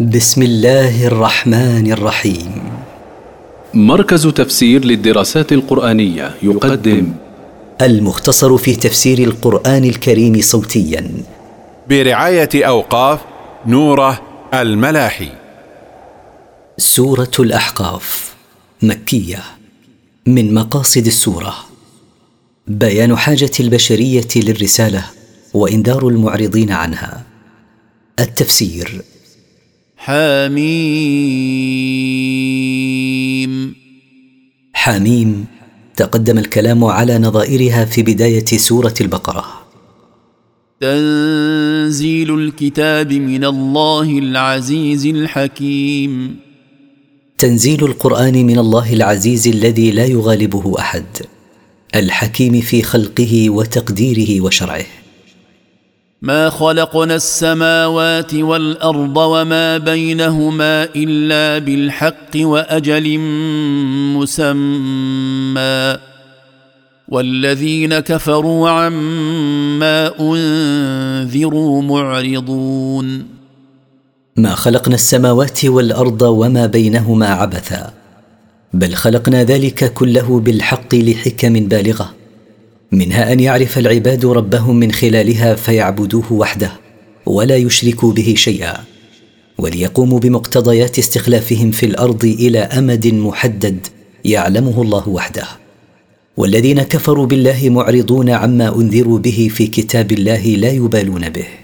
بسم الله الرحمن الرحيم. مركز تفسير للدراسات القرآنية يقدم. المختصر في تفسير القرآن الكريم صوتيا. برعاية أوقاف نوره الملاحي. سورة الأحقاف مكية من مقاصد السورة. بيان حاجة البشرية للرسالة وإنذار المعرضين عنها. التفسير حميم. حميم تقدم الكلام على نظائرها في بداية سورة البقرة. تنزيل الكتاب من الله العزيز الحكيم. تنزيل القرآن من الله العزيز الذي لا يغالبه أحد. الحكيم في خلقه وتقديره وشرعه. ما خلقنا السماوات والأرض وما بينهما إلا بالحق وأجل مسمى. والذين كفروا عما أنذروا معرضون. ما خلقنا السماوات والأرض وما بينهما عبثا بل خلقنا ذلك كله بالحق لحكم بالغة. منها أن يعرف العباد ربهم من خلالها فيعبدوه وحده ولا يشركوا به شيئا وليقوموا بمقتضيات استخلافهم في الأرض إلى أمد محدد يعلمه الله وحده. والذين كفروا بالله معرضون عما أنذروا به في كتاب الله لا يبالون به.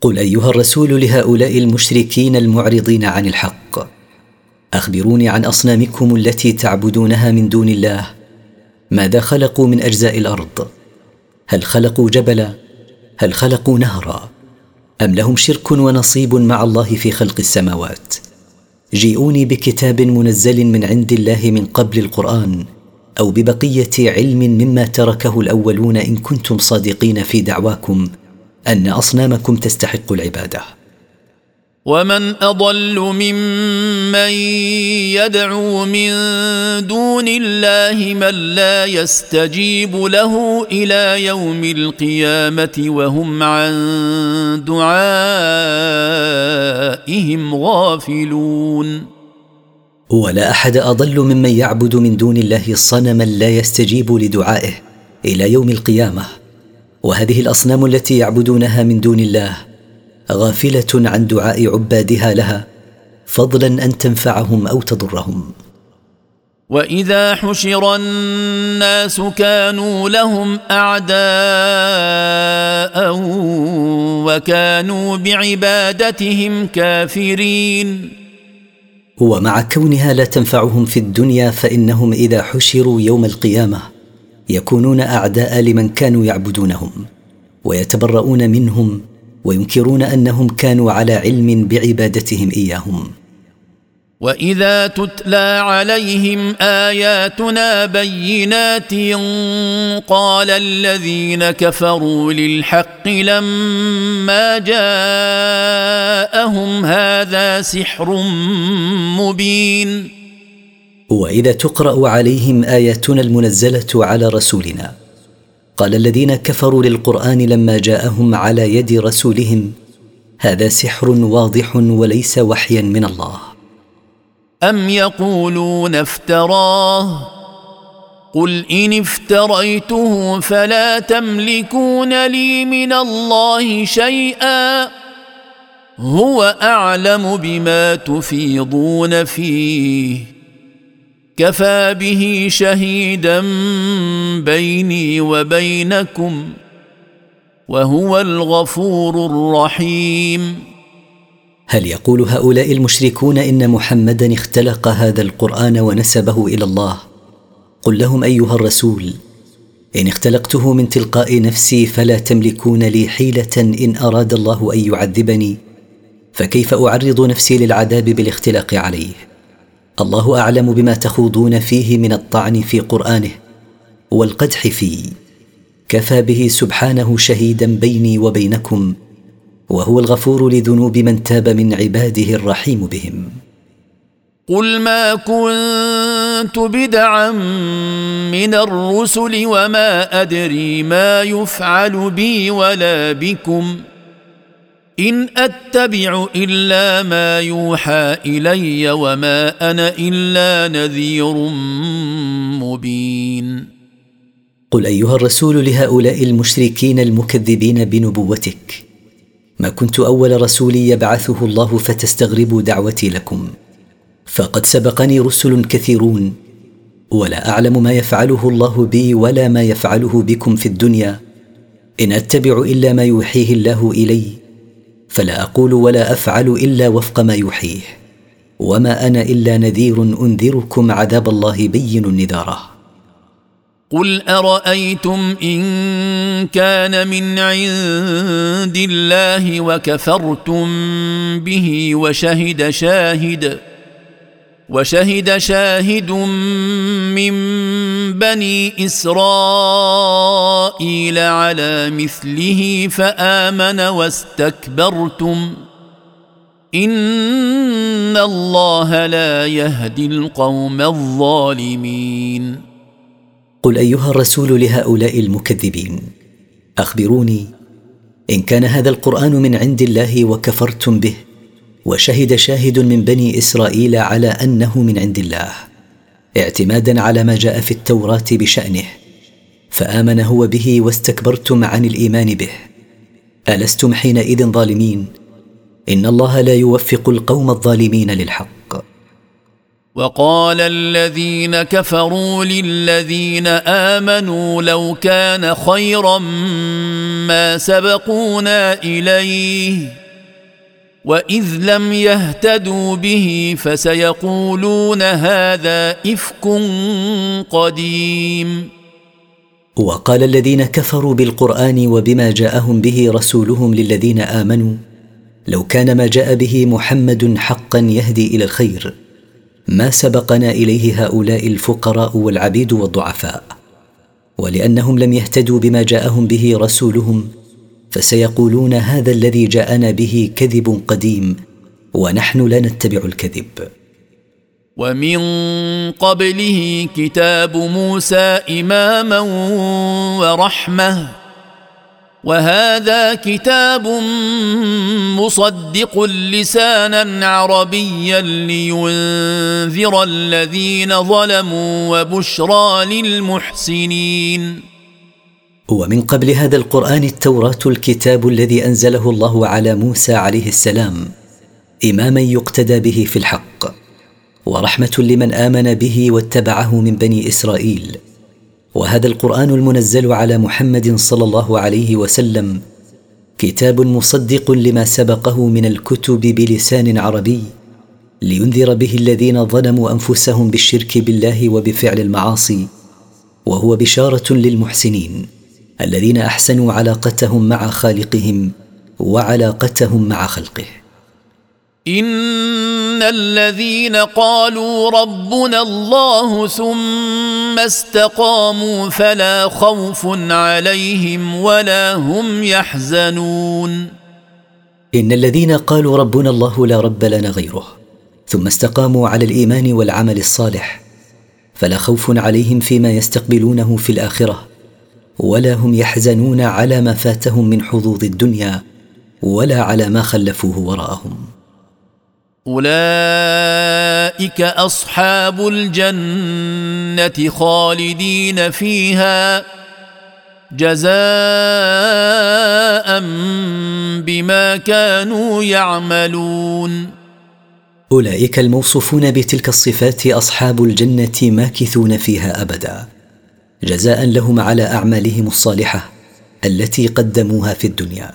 قل أيها الرسول لهؤلاء المشركين المعرضين عن الحق أخبروني عن أصنامكم التي تعبدونها من دون الله ماذا خلقوا من أجزاء الأرض؟ هل خلقوا جبلا؟ هل خلقوا نهرا؟ أم لهم شرك ونصيب مع الله في خلق السماوات؟ جيئوني بكتاب منزل من عند الله من قبل القرآن أو ببقية علم مما تركه الأولون إن كنتم صادقين في دعواكم أن أصنامكم تستحق العبادة. ومن أضل ممن يدعو من دون الله من لا يستجيب له إلى يوم القيامة وهم عن دعائهم غافلون. ولا أحد أضل ممن يعبد من دون الله صنما لا يستجيب لدعائه إلى يوم القيامة. وهذه الأصنام التي يعبدونها من دون الله غافلة عن دعاء عبادها لها فضلا أن تنفعهم أو تضرهم. وإذا حشر الناس كانوا لهم أعداء وكانوا بعبادتهم كافرين. ومع كونها لا تنفعهم في الدنيا فإنهم إذا حشروا يوم القيامة يكونون أعداء لمن كانوا يعبدونهم ويتبرؤون منهم وينكرون أنهم كانوا على علم بعبادتهم إياهم. وإذا تتلى عليهم آياتنا بينات قال الذين كفروا للحق لما جاءهم هذا سحر مبين. وإذا تقرأ عليهم آياتنا المنزلة على رسولنا. قال الذين كفروا للقرآن لما جاءهم على يد رسولهم هذا سحر واضح وليس وحيا من الله. أم يقولون افتراه؟ قل إن افتريته فلا تملكون لي من الله شيئا. هو أعلم بما تفيضون فيه. كفى به شهيدا بيني وبينكم وهو الغفور الرحيم. هل يقول هؤلاء المشركون إن محمدا اختلق هذا القرآن ونسبه إلى الله؟ قل لهم أيها الرسول إن اختلقته من تلقاء نفسي فلا تملكون لي حيلة إن أراد الله أن يعذبني فكيف أعرض نفسي للعذاب بالاختلاق عليه؟ الله أعلم بما تخوضون فيه من الطعن في قرآنه والقدح فيه. كفى به سبحانه شهيدا بيني وبينكم وهو الغفور لذنوب من تاب من عباده الرحيم بهم. قل ما كنت بدعا من الرسل وما أدري ما يفعل بي ولا بكم. إن أتبع إلا ما يوحى إلي وما أنا إلا نذير مبين. قل أيها الرسول لهؤلاء المشركين المكذبين بنبوتك ما كنت أول رسول يبعثه الله فتستغربوا دعوتي لكم فقد سبقني رسل كثيرون ولا أعلم ما يفعله الله بي ولا ما يفعله بكم في الدنيا إن أتبع إلا ما يوحيه الله إلي فلا أقول ولا أفعل إلا وفق ما يوحيه. وما أنا إلا نذير أنذركم عذاب الله بين نذاره قل أرأيتم إن كان من عند الله وكفرتم به وشهد شاهد وشهد شاهد من بني إسرائيل على مثله فآمن واستكبرتم. إن الله لا يهدي القوم الظالمين. قل أيها الرسول لهؤلاء المكذبين أخبروني إن كان هذا القرآن من عند الله وكفرتم به. وشهد شاهد من بني إسرائيل على أنه من عند الله اعتمادا على ما جاء في التوراة بشأنه فآمن هو به واستكبرتم عن الإيمان به. ألستم حينئذ ظالمين؟ إن الله لا يوفق القوم الظالمين للحق. وقال الذين كفروا للذين آمنوا لو كان خيرا ما سبقونا إليه واذ لم يهتدوا به فسيقولون هذا افك قديم وقال الذين كفروا بالقرآن وبما جاءهم به رسولهم للذين آمنوا لو كان ما جاء به محمد حقا يهدي إلى الخير ما سبقنا إليه هؤلاء الفقراء والعبيد والضعفاء ولأنهم لم يهتدوا بما جاءهم به رسولهم فسيقولون هذا الذي جاءنا به كذب قديم ونحن لا نتبع الكذب. ومن قبله كتاب موسى إماما ورحمة وهذا كتاب مصدق لسانا عربيا لينذر الذين ظلموا وبشرى للمحسنين. ومن قبل هذا القرآن التوراة الكتاب الذي أنزله الله على موسى عليه السلام إماما يقتدى به في الحق ورحمة لمن آمن به واتبعه من بني إسرائيل. وهذا القرآن المنزل على محمد صلى الله عليه وسلم كتاب مصدق لما سبقه من الكتب بلسان عربي لينذر به الذين ظلموا أنفسهم بالشرك بالله وبفعل المعاصي وهو بشارة للمحسنين. الذين أحسنوا علاقتهم مع خالقهم وعلاقتهم مع خلقه. إن الذين قالوا ربنا الله ثم استقاموا فلا خوف عليهم ولا هم يحزنون. إن الذين قالوا ربنا الله لا رب لنا غيره ثم استقاموا على الإيمان والعمل الصالح فلا خوف عليهم فيما يستقبلونه في الآخرة. ولا هم يحزنون على ما فاتهم من حظوظ الدنيا ولا على ما خلفوه وراءهم. أولئك أصحاب الجنة خالدين فيها جزاء بما كانوا يعملون. أولئك الموصوفون بتلك الصفات أصحاب الجنة ماكثون فيها أبدا. جزاء لهم على أعمالهم الصالحة التي قدموها في الدنيا.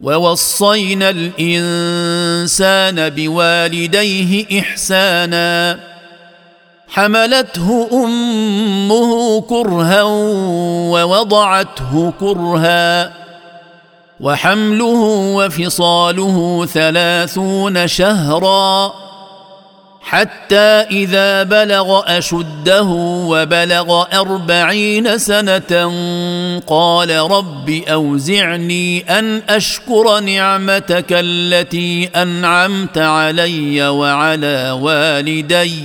ووصينا الإنسان بوالديه إحسانا. حملته أمه كرها ووضعته كرها. وحمله وفصاله ثلاثون شهرا. حتى إذا بلغ أشده وبلغ أربعين سنة قال رب أوزعني أن أشكر نعمتك التي أنعمت علي وعلى والدي.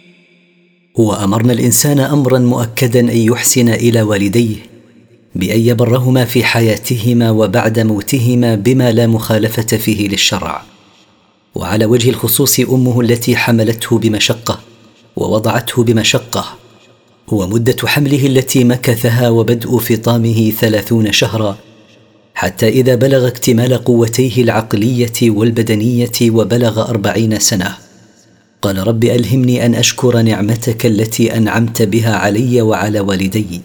وأمرنا الإنسان أمرا مؤكدا أن يحسن إلى والديه بأن يبرهما في حياتهما وبعد موتهما بما لا مخالفة فيه للشرع. وعلى وجه الخصوص أمه التي حملته بمشقة ووضعته بمشقة ومدة حمله التي مكثها وبدء فطامه ثلاثون شهرا حتى إذا بلغ اكتمال قوتيه العقلية والبدنية وبلغ أربعين سنة. قال رب ألهمني أن أشكر نعمتك التي أنعمت بها علي وعلى والدي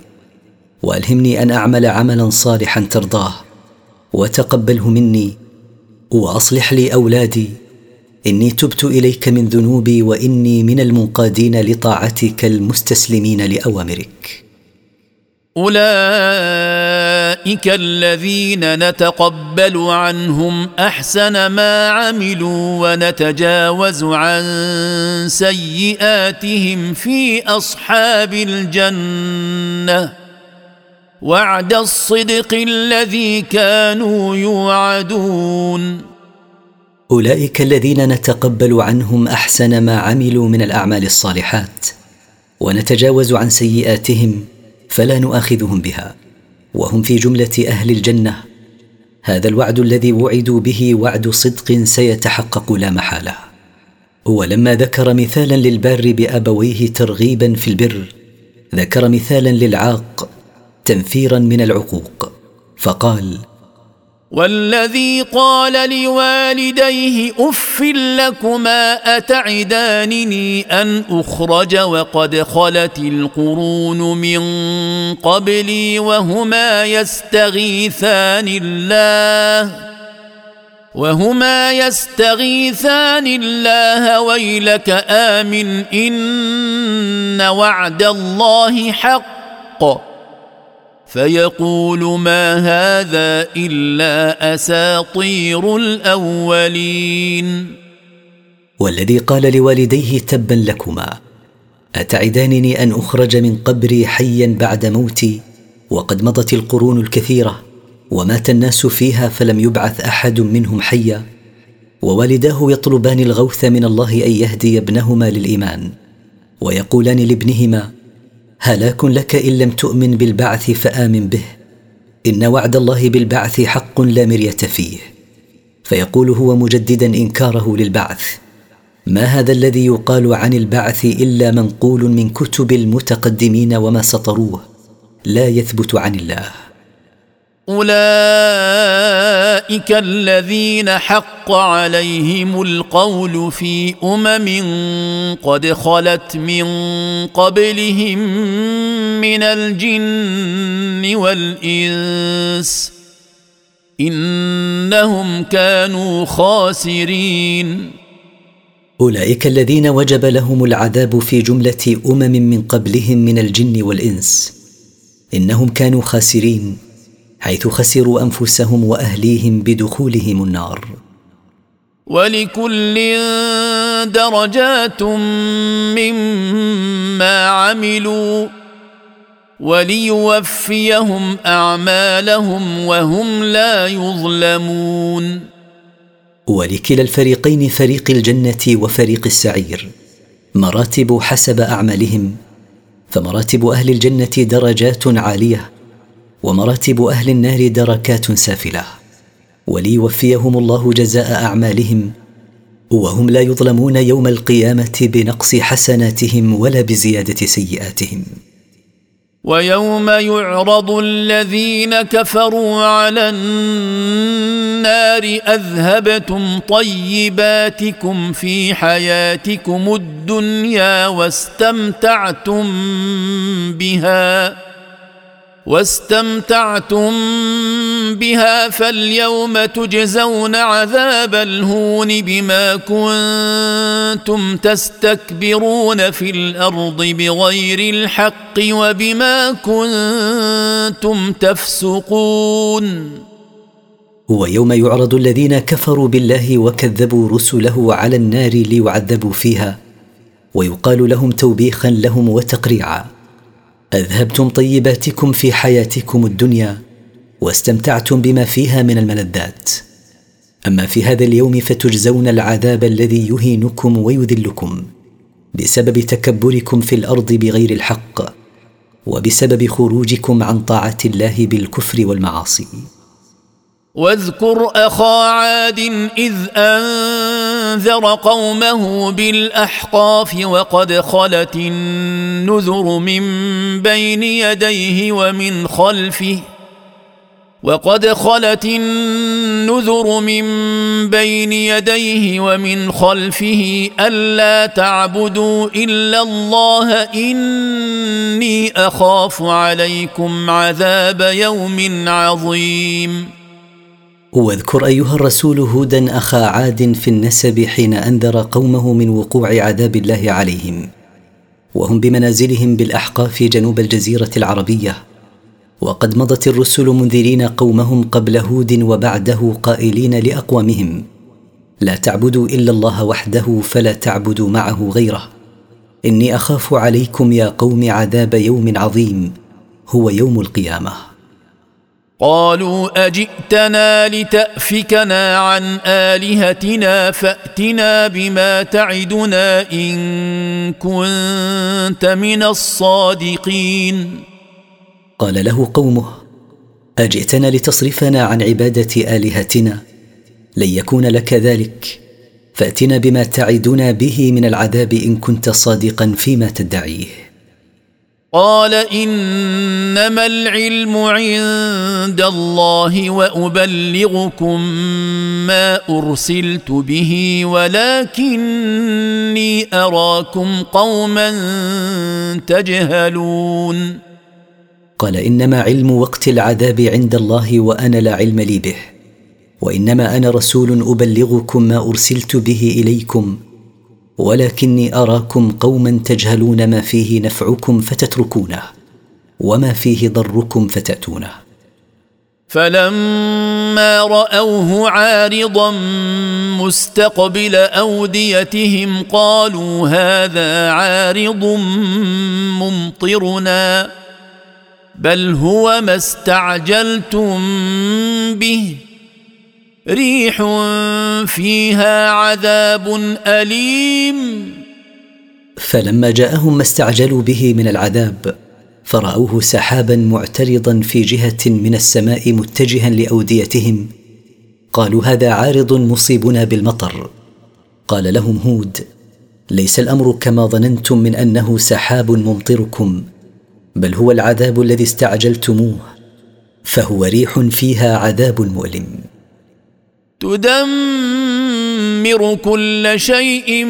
وألهمني أن أعمل عملا صالحا ترضاه وتقبله مني وأصلح لي أولادي. إني تبت إليك من ذنوبي وإني من المنقادين لطاعتك المستسلمين لأوامرك. أولئك الذين نتقبل عنهم أحسن ما عملوا ونتجاوز عن سيئاتهم في أصحاب الجنة. وعد الصدق الذي كانوا يوعدون. أولئك الذين نتقبل عنهم أحسن ما عملوا من الأعمال الصالحات ونتجاوز عن سيئاتهم فلا نؤاخذهم بها. وهم في جملة أهل الجنة. هذا الوعد الذي وعدوا به وعد صدق سيتحقق لا محالة. ولما ذكر مثالا للبار بأبويه ترغيبا في البر ذكر مثالا للعاق تنفيرا من العقوق. فقال والذي قال لوالديه أف لكما أتعدانني أن أخرج وقد خلت القرون من قبلي وهما يستغيثان الله وهما يستغيثان الله ويلك آمن إن وعد الله حق فيقول ما هذا إلا أساطير الأولين. والذي قال لوالديه تبا لكما أتعدانني أن أخرج من قبري حيا بعد موتي؟ وقد مضت القرون الكثيرة ومات الناس فيها فلم يبعث أحد منهم حيا؟ ووالداه يطلبان الغوث من الله أن يهدي ابنهما للإيمان ويقولان لابنهما هلاك لك إن لم تؤمن بالبعث فآمن به. إن وعد الله بالبعث حق لا مرية فيه. فيقول هو مجددا إنكاره للبعث. ما هذا الذي يقال عن البعث إلا منقول من كتب المتقدمين وما سطروه؟ لا يثبت عن الله. أولئك الذين حق عليهم القول في أمم قد خلت من قبلهم من الجن والإنس إنهم كانوا خاسرين. أولئك الذين وجب لهم العذاب في جملة أمم من قبلهم من الجن والإنس إنهم كانوا خاسرين. حيث خسروا أنفسهم وأهليهم بدخولهم النار. ولكل درجات مما عملوا وليوفيهم أعمالهم وهم لا يظلمون. ولكلا الفريقين فريق الجنة وفريق السعير مراتب حسب أعمالهم فمراتب أهل الجنة درجات عالية. ومراتب أهل النار دركات سافلة. وليوفيهم الله جزاء أعمالهم وهم لا يظلمون يوم القيامة بنقص حسناتهم ولا بزيادة سيئاتهم. ويوم يعرض الذين كفروا على النار أذهبتم طيباتكم في حياتكم الدنيا واستمتعتم بها. واستمتعتم بها فاليوم تجزون عذاب الهون بما كنتم تستكبرون في الأرض بغير الحق وبما كنتم تفسقون. ويوم يعرض الذين كفروا بالله وكذبوا رسله على النار ليعذبوا فيها ويقال لهم توبيخا لهم وتقريعا. أذهبتم طيباتكم في حياتكم الدنيا واستمتعتم بما فيها من الملذات. أما في هذا اليوم فتجزون العذاب الذي يهينكم ويذلكم بسبب تكبركم في الأرض بغير الحق وبسبب خروجكم عن طاعة الله بالكفر والمعاصي. واذكر أخا عاد إذ أنذر قومه بالأحقاف وقد خلت النذر من بين يديه ومن خلفه وقد خلت النذر من بين يديه ومن خلفه ألا تعبدوا إلا الله إني أخاف عليكم عذاب يوم عظيم واذكر أيها الرسول هودا أخا عاد في النسب حين أنذر قومه من وقوع عذاب الله عليهم. وهم بمنازلهم بالأحقاف جنوب الجزيرة العربية. وقد مضت الرسل منذرين قومهم قبل هود وبعده قائلين لأقوامهم لا تعبدوا إلا الله وحده فلا تعبدوا معه غيره. إني أخاف عليكم يا قوم عذاب يوم عظيم هو يوم القيامة. قالوا أجئتنا لتأفكنا عن آلهتنا فأتنا بما تعدنا إن كنت من الصادقين. قال له قومه أجئتنا لتصرفنا عن عبادة آلهتنا لن يكون لك ذلك فأتنا بما تعدنا به من العذاب إن كنت صادقا فيما تدعيه. قال إنما العلم عند الله وأبلغكم ما أرسلت به ولكني أراكم قوما تجهلون. قال إنما علم وقت العذاب عند الله وأنا لا علم لي به وإنما أنا رسول أبلغكم ما أرسلت به إليكم ولكني أراكم قوما تجهلون ما فيه نفعكم فتتركونه وما فيه ضركم فتأتونه. فلما رأوه عارضا مستقبل أوديتهم قالوا هذا عارض ممطرنا بل هو ما استعجلتم به. ريح فيها عذاب أليم. فلما جاءهم ما استعجلوا به من العذاب فرأوه سحابا معترضا في جهة من السماء متجها لأوديتهم. قالوا هذا عارض مصيبنا بالمطر. قال لهم هود ليس الأمر كما ظننتم من أنه سحاب ممطركم بل هو العذاب الذي استعجلتموه فهو ريح فيها عذاب مؤلم. تدمر كل شيء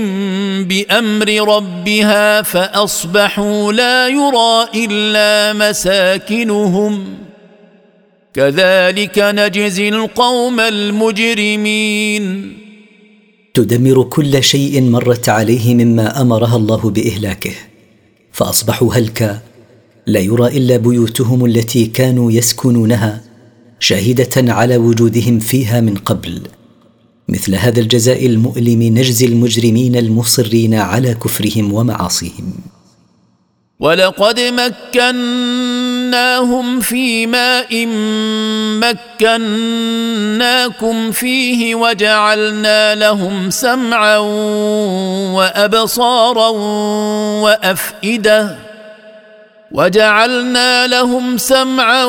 بأمر ربها فأصبحوا لا يرى إلا مساكنهم. كذلك نجزي القوم المجرمين. تدمر كل شيء مرت عليه مما أمرها الله بإهلاكه فأصبحوا هلكا لا يرى إلا بيوتهم التي كانوا يسكنونها شاهدة على وجودهم فيها من قبل. مثل هذا الجزاء المؤلم نجزي المجرمين المصرين على كفرهم ومعاصيهم. ولقد مكناهم في ماء مكناكم فيه وجعلنا لهم سمعا وأبصارا وأفئدة. وجعلنا لهم سمعا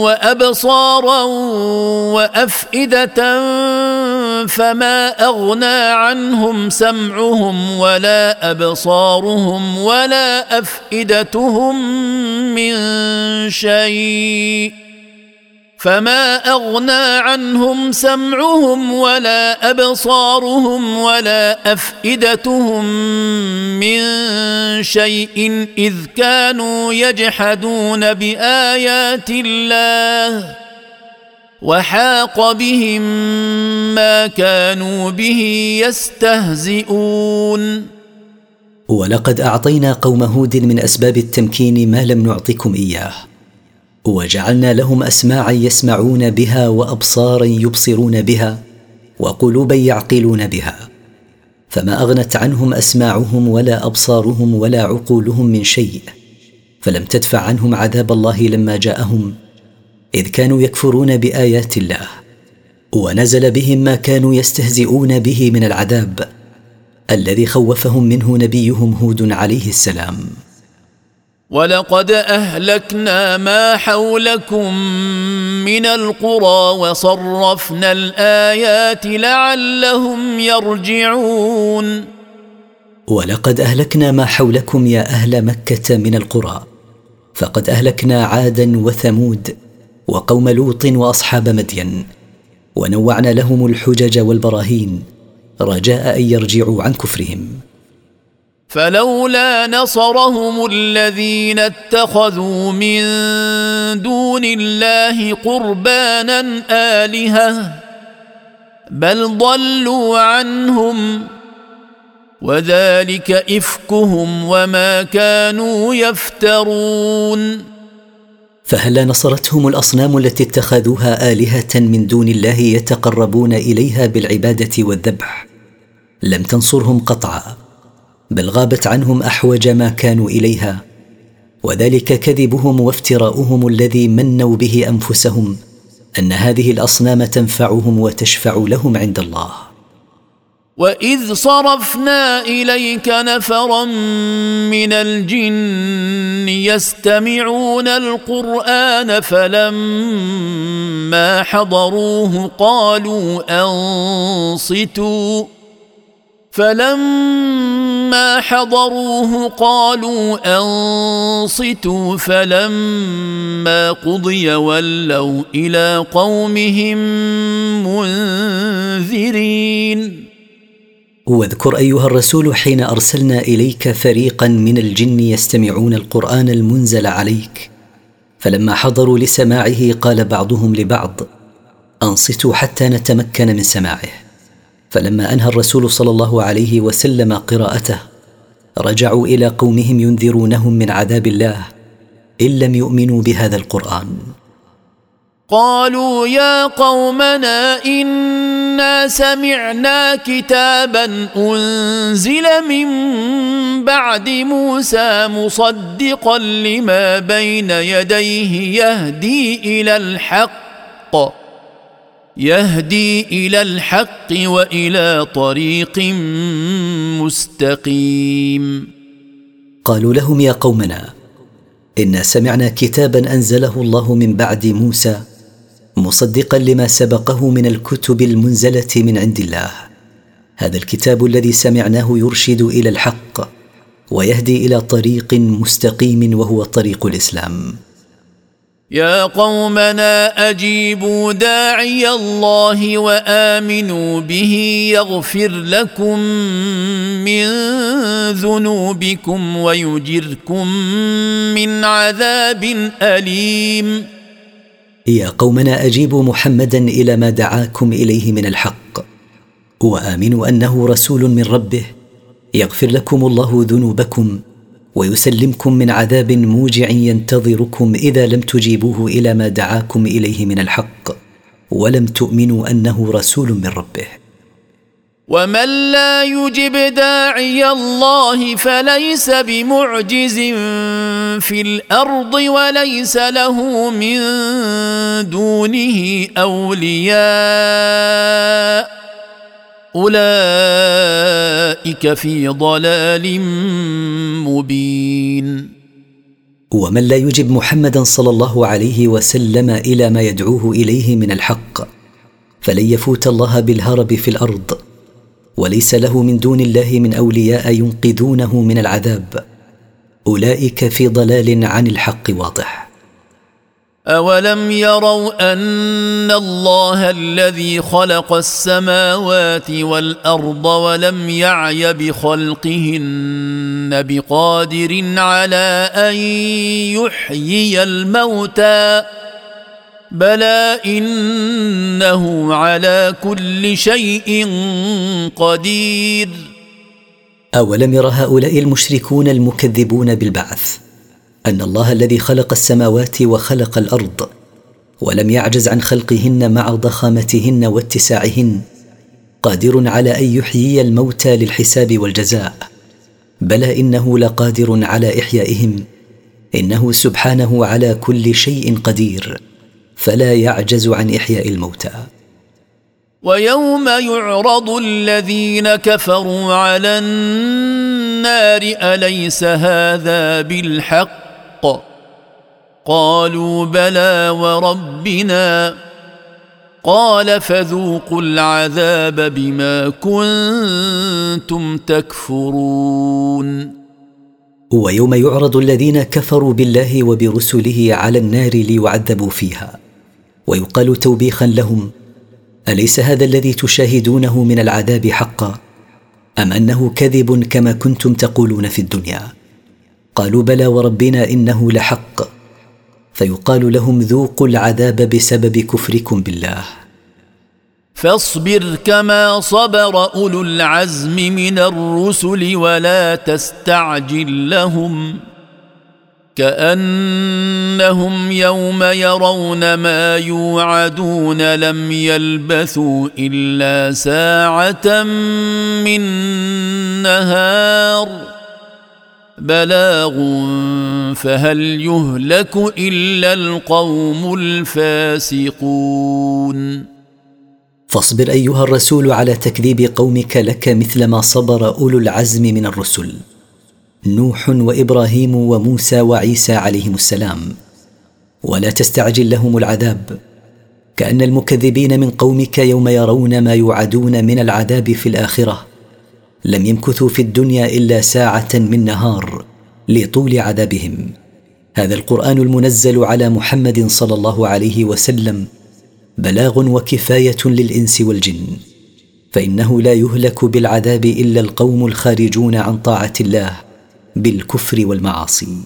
وأبصارا وأفئدة فما أغنى عنهم سمعهم ولا أبصارهم ولا أفئدتهم من شيء فما اغنى عنهم سمعهم ولا ابصارهم ولا افئدتهم من شيء اذ كانوا يجحدون بايات الله وحاق بهم ما كانوا به يستهزئون ولقد اعطينا قوم هود من اسباب التمكين ما لم نعطكم اياه وجعلنا لهم أسماعا يسمعون بها وأبصارا يبصرون بها وقلوبا يعقلون بها فما أغنت عنهم أسماعهم ولا أبصارهم ولا عقولهم من شيء فلم تدفع عنهم عذاب الله لما جاءهم إذ كانوا يكفرون بآيات الله ونزل بهم ما كانوا يستهزئون به من العذاب الذي خوفهم منه نبيهم هود عليه السلام. ولقد اهلكنا ما حولكم من القرى وصرفنا الايات لعلهم يرجعون ولقد اهلكنا ما حولكم يا أهل مكه من القرى فقد اهلكنا عادا وثمود وقوم لوط واصحاب مدين ونوعنا لهم الحجج والبراهين رجاء ان يرجعوا عن كفرهم فلولا نصرهم الذين اتخذوا من دون الله قربانا آلهة بل ضلوا عنهم وذلك إفكهم وما كانوا يفترون. فهلا نصرتهم الأصنام التي اتخذوها آلهة من دون الله يتقربون إليها بالعبادة والذبح؟ لم تنصرهم قطعا. بل غابت عنهم أحوج ما كانوا إليها وذلك كذبهم وافتراؤهم الذي منوا به أنفسهم أن هذه الأصنام تنفعهم وتشفع لهم عند الله. وإذ صرفنا إليك نفرا من الجن يستمعون القرآن فلما حضروه قالوا أنصتوا فلما حضروه قالوا أنصتوا فلما قضي ولوا إلى قومهم منذرين. واذكر أيها الرسول حين أرسلنا إليك فريقا من الجن يستمعون القرآن المنزل عليك. فلما حضروا لسماعه قال بعضهم لبعض أنصتوا حتى نتمكن من سماعه. فلما أنهى الرسول صلى الله عليه وسلم قراءته رجعوا إلى قومهم ينذرونهم من عذاب الله إن لم يؤمنوا بهذا القرآن. قالوا يا قومنا إنا سمعنا كتابا أنزل من بعد موسى مصدقا لما بين يديه يهدي إلى الحق. يهدي إلى الحق وإلى طريق مستقيم. قالوا لهم يا قومنا إنا سمعنا كتابا أنزله الله من بعد موسى مصدقا لما سبقه من الكتب المنزلة من عند الله. هذا الكتاب الذي سمعناه يرشد إلى الحق ويهدي إلى طريق مستقيم وهو طريق الإسلام. يا قومنا أجيبوا داعي الله وآمنوا به يغفر لكم من ذنوبكم ويجركم من عذاب أليم. يا قومنا أجيبوا محمدا إلى ما دعاكم إليه من الحق. وآمنوا أنه رسول من ربه. يغفر لكم الله ذنوبكم ويسلمكم من عذاب موجع ينتظركم إذا لم تجيبوه إلى ما دعاكم إليه من الحق ولم تؤمنوا أنه رسول من ربه. ومن لا يجب داعي الله فليس بمعجز في الأرض وليس له من دونه اولياء أولئك في ضلال مبين. ومن لا يجب محمدا صلى الله عليه وسلم إلى ما يدعوه إليه من الحق فلن يفوت الله بالهرب في الأرض وليس له من دون الله من أولياء ينقذونه من العذاب. أولئك في ضلال عن الحق واضح. اولم يروا ان الله الذي خلق السماوات والارض ولم يعي بخلقهن بقادر على ان يحيي الموتى بلى انه على كل شيء قدير اولم ير هؤلاء المشركون المكذبون بالبعث أن الله الذي خلق السماوات وخلق الأرض ولم يعجز عن خلقهن مع ضخامتهن واتساعهن قادر على أن يحيي الموتى للحساب والجزاء. بلى إنه لقادر على إحيائهم إنه سبحانه على كل شيء قدير فلا يعجز عن إحياء الموتى. ويوم يعرض الذين كفروا على النار أليس هذا بالحق؟ قالوا بلى وربنا. قال فذوقوا العذاب بما كنتم تكفرون. ويوم يعرض الذين كفروا بالله وبرسله على النار ليعذبوا فيها ويقال توبيخا لهم أليس هذا الذي تشاهدونه من العذاب حقا؟ أم أنه كذب كما كنتم تقولون في الدنيا؟ قالوا بلى وربنا إنه لحق. فيقال لهم ذوقوا العذاب بسبب كفركم بالله. فاصبر كما صبر أولو العزم من الرسل ولا تستعجل لهم. كأنهم يوم يرون ما يوعدون لم يلبثوا إلا ساعة من نهار. بلاغ فهل يهلك إلا القوم الفاسقون؟ فاصبر أيها الرسول على تكذيب قومك لك مثل ما صبر أولو العزم من الرسل. نوح وإبراهيم وموسى وعيسى عليهم السلام. ولا تستعجل لهم العذاب. كأن المكذبين من قومك يوم يرون ما يوعدون من العذاب في الآخرة. لم يمكثوا في الدنيا إلا ساعة من نهار لطول عذابهم. هذا القرآن المنزل على محمد صلى الله عليه وسلم بلاغ وكفاية للإنس والجن. فإنه لا يهلك بالعذاب إلا القوم الخارجون عن طاعة الله بالكفر والمعاصي.